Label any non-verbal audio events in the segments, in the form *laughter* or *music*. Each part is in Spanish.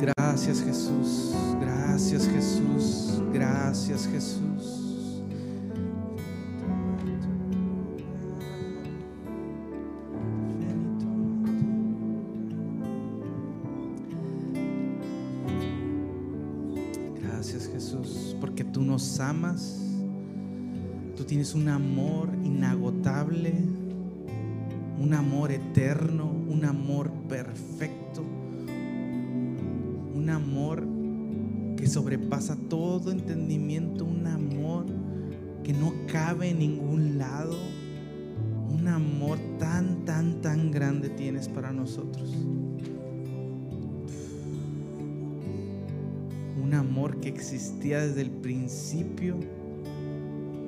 Gracias Jesús, gracias Jesús, gracias Jesús. Gracias Jesús, porque tú nos amas, tú tienes un amor inagotable, un amor eterno, un amor perfecto, un amor que sobrepasa todo entendimiento, un amor que no cabe en ningún lado, un amor tan, tan, tan grande tienes para nosotros. Un amor que existía desde el principio,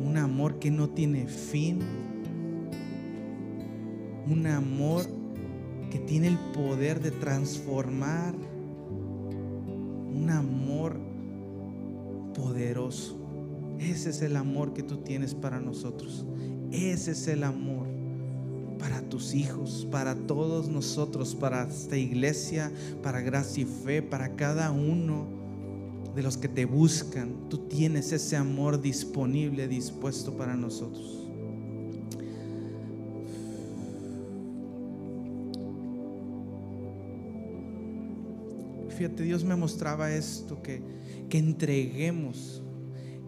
un amor que no tiene fin, un amor que tiene el poder de transformar, un amor poderoso. Ese es el amor que tú tienes para nosotros. Ese es el amor para tus hijos, para todos nosotros, para esta iglesia, para gracia y fe, para cada uno de los que te buscan. Tú tienes ese amor disponible, dispuesto para nosotros. Fíjate, Dios me mostraba esto, que, que entreguemos,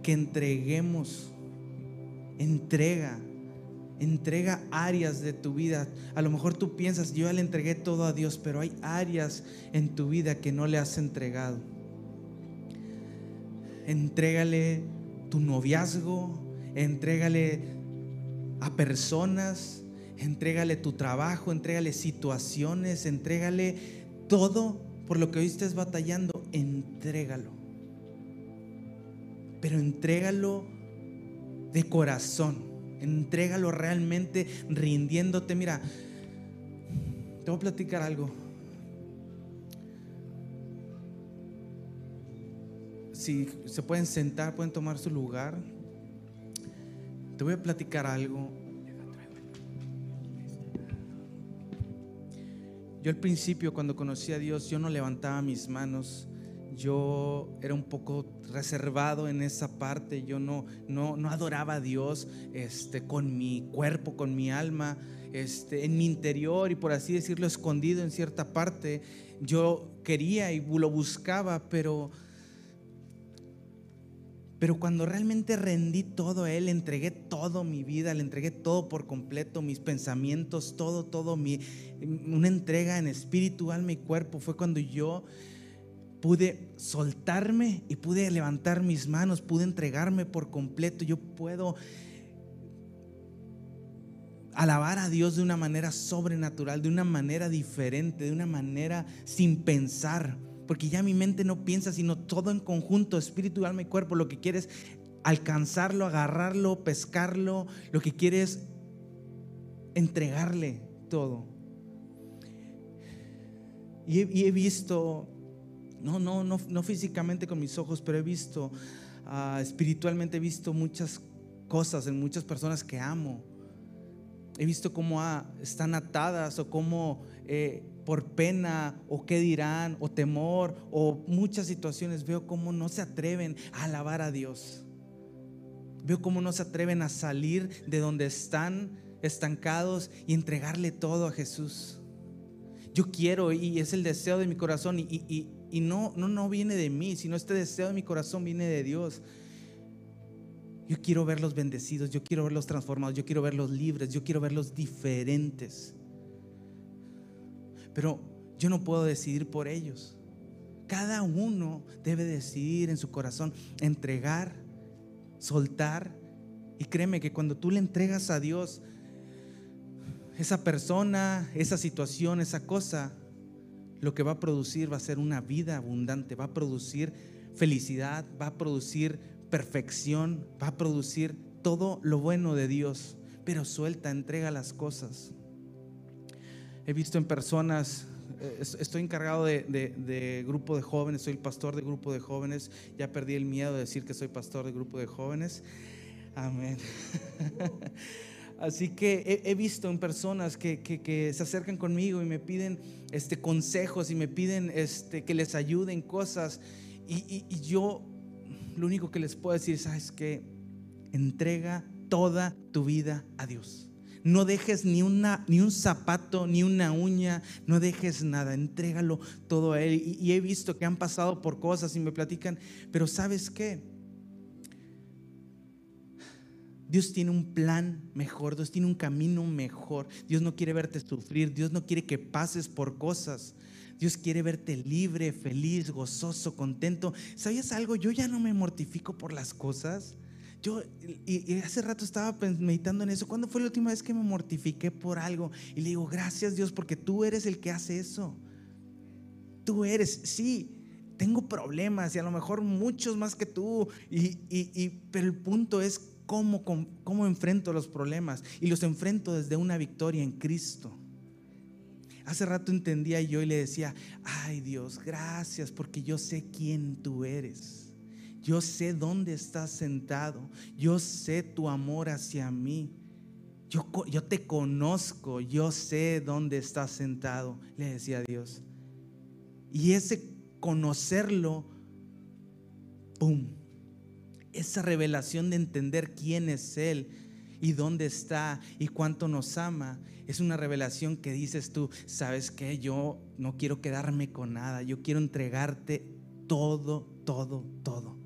que entreguemos, entrega, entrega áreas de tu vida. A lo mejor tú piensas, yo le entregué todo a Dios, pero hay áreas en tu vida que no le has entregado. Entrégale tu noviazgo, entrégale a personas, entrégale tu trabajo, entrégale situaciones, entrégale todo por lo que hoy estés batallando, entrégalo. Pero entrégalo de corazón, entrégalo realmente rindiéndote. Mira, te voy a platicar algo. Si se pueden sentar, pueden tomar su lugar. Te voy a platicar algo. Yo al principio cuando conocí a Dios, yo no levantaba mis manos. Yo era un poco reservado en esa parte. Yo no, no, no adoraba a Dios este, con mi cuerpo, con mi alma, este, en mi interior y por así decirlo, escondido en cierta parte. Yo quería y lo buscaba, pero pero cuando realmente rendí todo a Él, entregué todo mi vida, le entregué todo por completo, mis pensamientos, todo, todo, mi, una entrega en espíritu, alma y cuerpo, fue cuando yo pude soltarme y pude levantar mis manos, pude entregarme por completo. Yo puedo alabar a Dios de una manera sobrenatural, de una manera diferente, de una manera sin pensar porque ya mi mente no piensa, sino todo en conjunto, espíritu, alma y cuerpo. Lo que quieres alcanzarlo, agarrarlo, pescarlo, lo que quieres entregarle todo. Y he, visto, no, no, no, no físicamente con mis ojos, pero he visto, uh, espiritualmente he visto muchas cosas en muchas personas que amo. He visto cómo ah, están atadas o cómo eh, por pena o qué dirán o temor o muchas situaciones veo cómo no se atreven a alabar a Dios. Veo cómo no se atreven a salir de donde están estancados y entregarle todo a Jesús. Yo quiero y es el deseo de mi corazón y, y no, no, no viene de mí, sino este deseo de mi corazón viene de Dios. Yo quiero verlos bendecidos, yo quiero verlos transformados, yo quiero verlos libres, yo quiero verlos diferentes. Pero yo no puedo decidir por ellos. Cada uno debe decidir en su corazón entregar, soltar. Y créeme que cuando tú le entregas a Dios esa persona, esa situación, esa cosa, lo que va a producir va a ser una vida abundante, va a producir felicidad, va a producir perfección, va a producir todo lo bueno de Dios. Pero suelta, entrega las cosas. He visto en personas, eh, estoy encargado de, grupo de jóvenes, soy el pastor de grupo de jóvenes, ya perdí el miedo de decir que soy pastor de grupo de jóvenes. Amén. *laughs* Así que he, visto en personas que, se acercan conmigo y me piden este, consejos y me piden este, que les ayuden cosas. Y, yo lo único que les puedo decir, ¿sabes que Entrega toda tu vida a Dios. No dejes ni, una, ni un zapato, ni una uña, no dejes nada, entrégalo todo a Él. Y, y he visto que han pasado por cosas y me platican, pero ¿sabes qué? Dios tiene un plan mejor, Dios tiene un camino mejor. Dios no quiere verte sufrir, Dios no quiere que pases por cosas. Dios quiere verte libre, feliz, gozoso, contento. ¿Sabías algo? Yo ya no me mortifico por las cosas. Yo, y, hace rato estaba meditando en eso. ¿Cuándo fue la última vez que me mortifiqué por algo? Y le digo, gracias Dios, porque tú eres el que hace eso. Tú eres, sí, tengo problemas y a lo mejor muchos más que tú. Y, y, pero el punto es cómo, cómo enfrento los problemas y los enfrento desde una victoria en Cristo. Hace rato entendía yo y le decía, ay Dios, gracias porque yo sé quién tú eres. Yo sé dónde estás sentado. Yo sé tu amor hacia mí. Yo, te conozco. Yo sé dónde estás sentado. Le decía Dios. Y ese conocerlo, ¡pum! esa revelación de entender quién es Él y dónde está y cuánto nos ama, es una revelación que dices tú, sabes que yo no quiero quedarme con nada, yo quiero entregarte todo, todo, todo.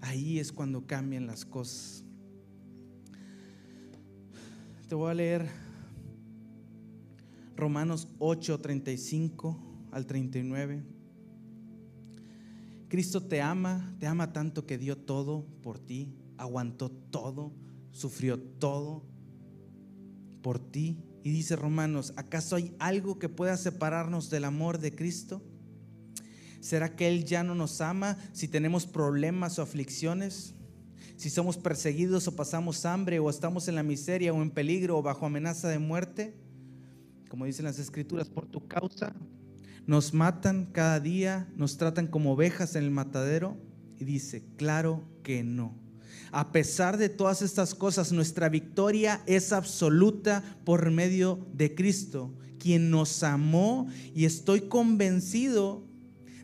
Ahí es cuando cambian las cosas. Te voy a leer Romanos 8, 35 al 39. Cristo te ama, te ama tanto que dio todo por ti, aguantó todo, sufrió todo por ti. Y dice Romanos, ¿acaso hay algo que pueda separarnos del amor de Cristo? ¿Será que Él ya no nos ama si tenemos problemas o aflicciones? Si somos perseguidos o pasamos hambre o estamos en la miseria o en peligro o bajo amenaza de muerte? Como dicen las escrituras, por tu causa nos matan cada día, nos tratan como ovejas en el matadero. Y dice, claro que no. A pesar de todas estas cosas, nuestra victoria es absoluta por medio de Cristo, quien nos amó y estoy convencido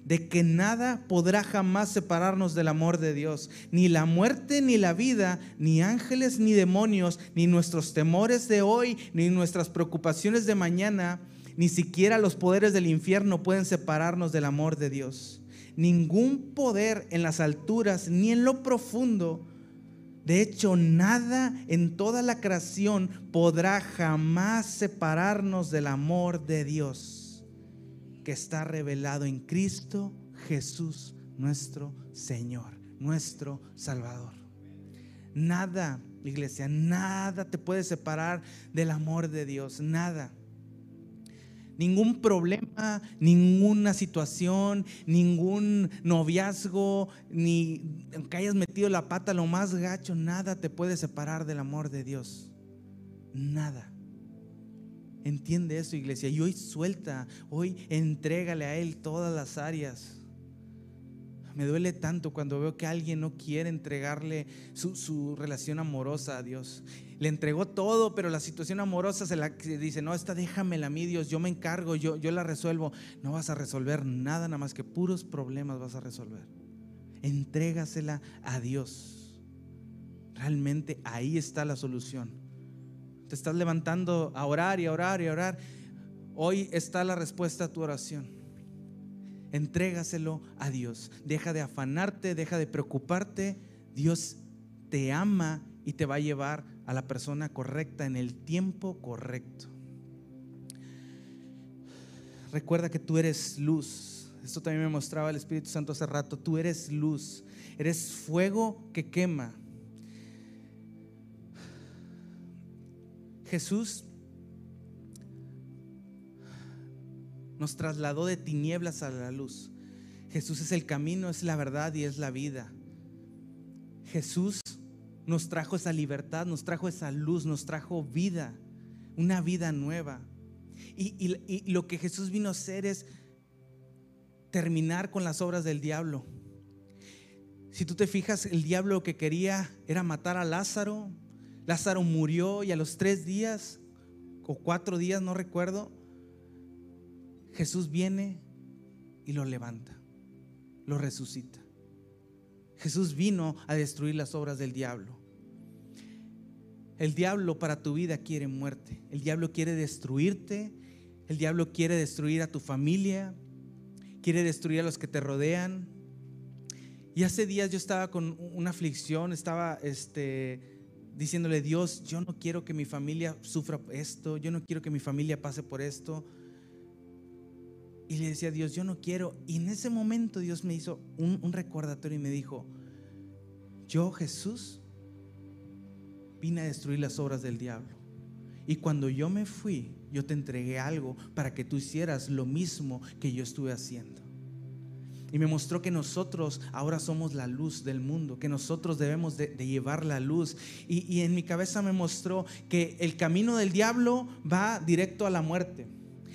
de que nada podrá jamás separarnos del amor de Dios. Ni la muerte, ni la vida, ni ángeles, ni demonios, ni nuestros temores de hoy, ni nuestras preocupaciones de mañana ni siquiera los poderes del infierno pueden separarnos del amor de Dios. Ningún poder en las alturas ni en lo profundo. De hecho, nada en toda la creación podrá jamás separarnos del amor de Dios que está revelado en Cristo Jesús, nuestro Señor, nuestro Salvador. Nada, iglesia, nada te puede separar del amor de Dios, nada ningún problema, ninguna situación, ningún noviazgo, ni aunque hayas metido la pata lo más gacho, nada te puede separar del amor de Dios. Nada. Entiende eso, iglesia. Y hoy suelta, hoy entrégale a Él todas las áreas. Me duele tanto cuando veo que alguien no quiere entregarle su, su relación amorosa a Dios le entregó todo, pero la situación amorosa se la dice, no, esta déjamela a mí, Dios, yo me encargo, yo, yo la resuelvo. No vas a resolver nada, nada más que puros problemas vas a resolver. Entrégasela a Dios. Realmente ahí está la solución. Te estás levantando a orar y a orar y a orar. Hoy está la respuesta a tu oración. Entrégaselo a Dios. Deja de afanarte, deja de preocuparte. Dios te ama y te va a llevar a la persona correcta en el tiempo correcto. Recuerda que tú eres luz. Esto también me mostraba el Espíritu Santo hace rato. Tú eres luz. Eres fuego que quema. Jesús nos trasladó de tinieblas a la luz. Jesús es el camino, es la verdad y es la vida. Jesús nos trajo esa libertad, nos trajo esa luz, nos trajo vida, una vida nueva. Y, lo que Jesús vino a hacer es terminar con las obras del diablo. Si tú te fijas, el diablo lo que quería era matar a Lázaro, Lázaro murió y a los tres días o cuatro días, no recuerdo, Jesús viene y lo levanta, lo resucita. Jesús vino a destruir las obras del diablo. El diablo para tu vida quiere muerte. El diablo quiere destruirte. El diablo quiere destruir a tu familia. Quiere destruir a los que te rodean. Y hace días yo estaba con una aflicción, estaba este, diciéndole, Dios, yo no quiero que mi familia sufra esto, yo no quiero que mi familia pase por esto. Y le decía Dios, yo no quiero. Y en ese momento Dios me hizo un, recordatorio y me dijo, yo Jesús vine a destruir las obras del diablo. Y cuando yo me fui, yo te entregué algo para que tú hicieras lo mismo que yo estuve haciendo. Y me mostró que nosotros ahora somos la luz del mundo, que nosotros debemos de, llevar la luz. Y en mi cabeza me mostró que el camino del diablo va directo a la muerte.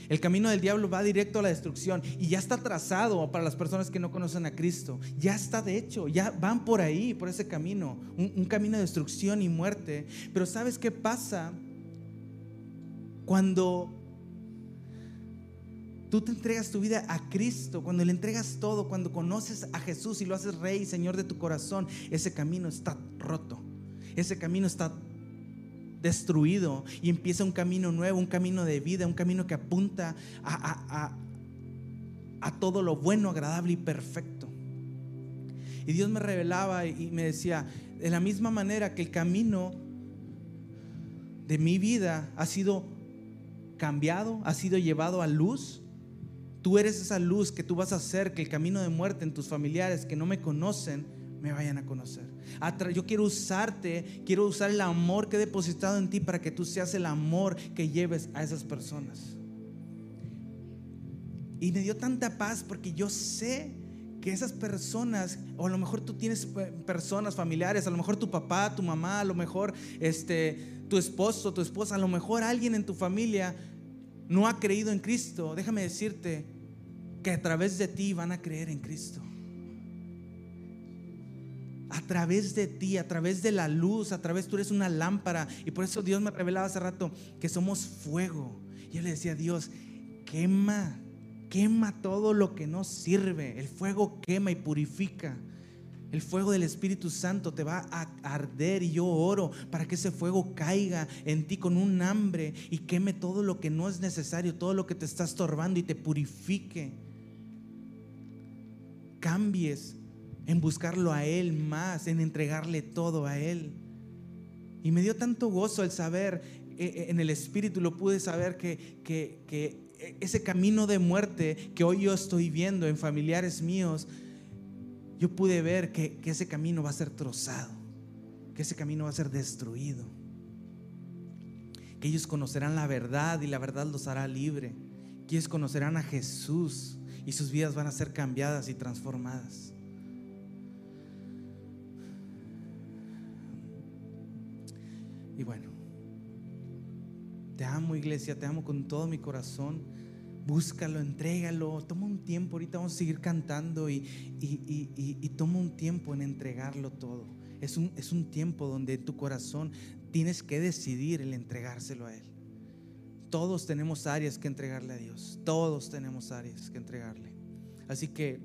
El camino del diablo va directo a la destrucción y ya está trazado para las personas que no conocen a Cristo. Ya está de hecho, ya van por ahí, por ese camino, un, camino de destrucción y muerte. Pero ¿sabes qué pasa cuando Tú te entregas tu vida a Cristo, cuando le entregas todo, cuando conoces a Jesús y lo haces rey y Señor de tu corazón, ese camino está roto. Ese camino está destruido y empieza un camino nuevo, un camino de vida, un camino que apunta a, a, todo lo bueno, agradable y perfecto. Y Dios me revelaba y me decía, de la misma manera que el camino de mi vida ha sido cambiado, ha sido llevado a luz, Tú eres esa luz que tú vas a hacer que el camino de muerte en tus familiares que no me conocen me vayan a conocer. Yo quiero usarte, quiero usar el amor que he depositado en ti para que tú seas el amor que lleves a esas personas. Y me dio tanta paz porque yo sé que esas personas, o a lo mejor tú tienes eh, personas familiares, a lo mejor tu papá, tu mamá, a lo mejor este, tu esposo, tu esposa, a lo mejor alguien en tu familia no ha creído en Cristo, déjame decirte que a través de ti van a creer en Cristo. A través de ti, a través de la luz, a través tú eres una lámpara. Y por eso Dios me revelaba hace rato que somos fuego. Y yo le decía a Dios, quema, quema todo lo que no sirve. El fuego quema y purifica. El fuego del Espíritu Santo te va a arder y yo oro para que ese fuego caiga en ti con un hambre y queme todo lo que no es necesario, todo lo que te está estorbando y te purifique. Cambies en buscarlo a Él más, en entregarle todo a Él. Y me dio tanto gozo el saber, eh, eh, en el Espíritu lo pude saber que, que, que ese camino de muerte que hoy yo estoy viendo en familiares míos, yo pude ver que, ese camino va a ser trozado, que ese camino va a ser destruido, que ellos conocerán la verdad y la verdad los hará libre, que ellos conocerán a Jesús y sus vidas van a ser cambiadas y transformadas. Y bueno, te amo iglesia, te amo con todo mi corazón búscalo, entrégalo, toma un tiempo, ahorita vamos a seguir cantando y, toma un tiempo en entregarlo todo. Es un, es un tiempo donde tu corazón tienes que decidir el entregárselo a Él. Todos tenemos áreas que entregarle a Dios, todos tenemos áreas que entregarle. Así que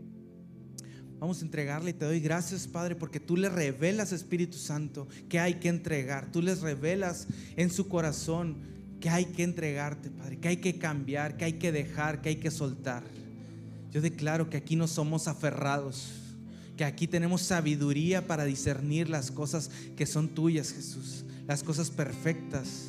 vamos a entregarle y te doy gracias, Padre, porque tú le revelas, Espíritu Santo, que hay que entregar. Tú les revelas en su corazón que hay que entregarte, Padre, que hay que cambiar, que hay que dejar, que hay que soltar. Yo declaro que aquí no somos aferrados, que aquí tenemos sabiduría para discernir las cosas que son tuyas, Jesús, las cosas perfectas.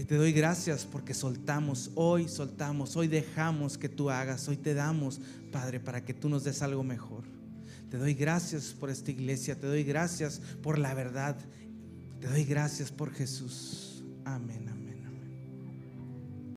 Y te doy gracias porque soltamos, hoy soltamos, hoy dejamos que tú hagas, hoy te damos, Padre, para que tú nos des algo mejor. Te doy gracias por esta iglesia, te doy gracias por la verdad, te doy gracias por Jesús. Amén, amén.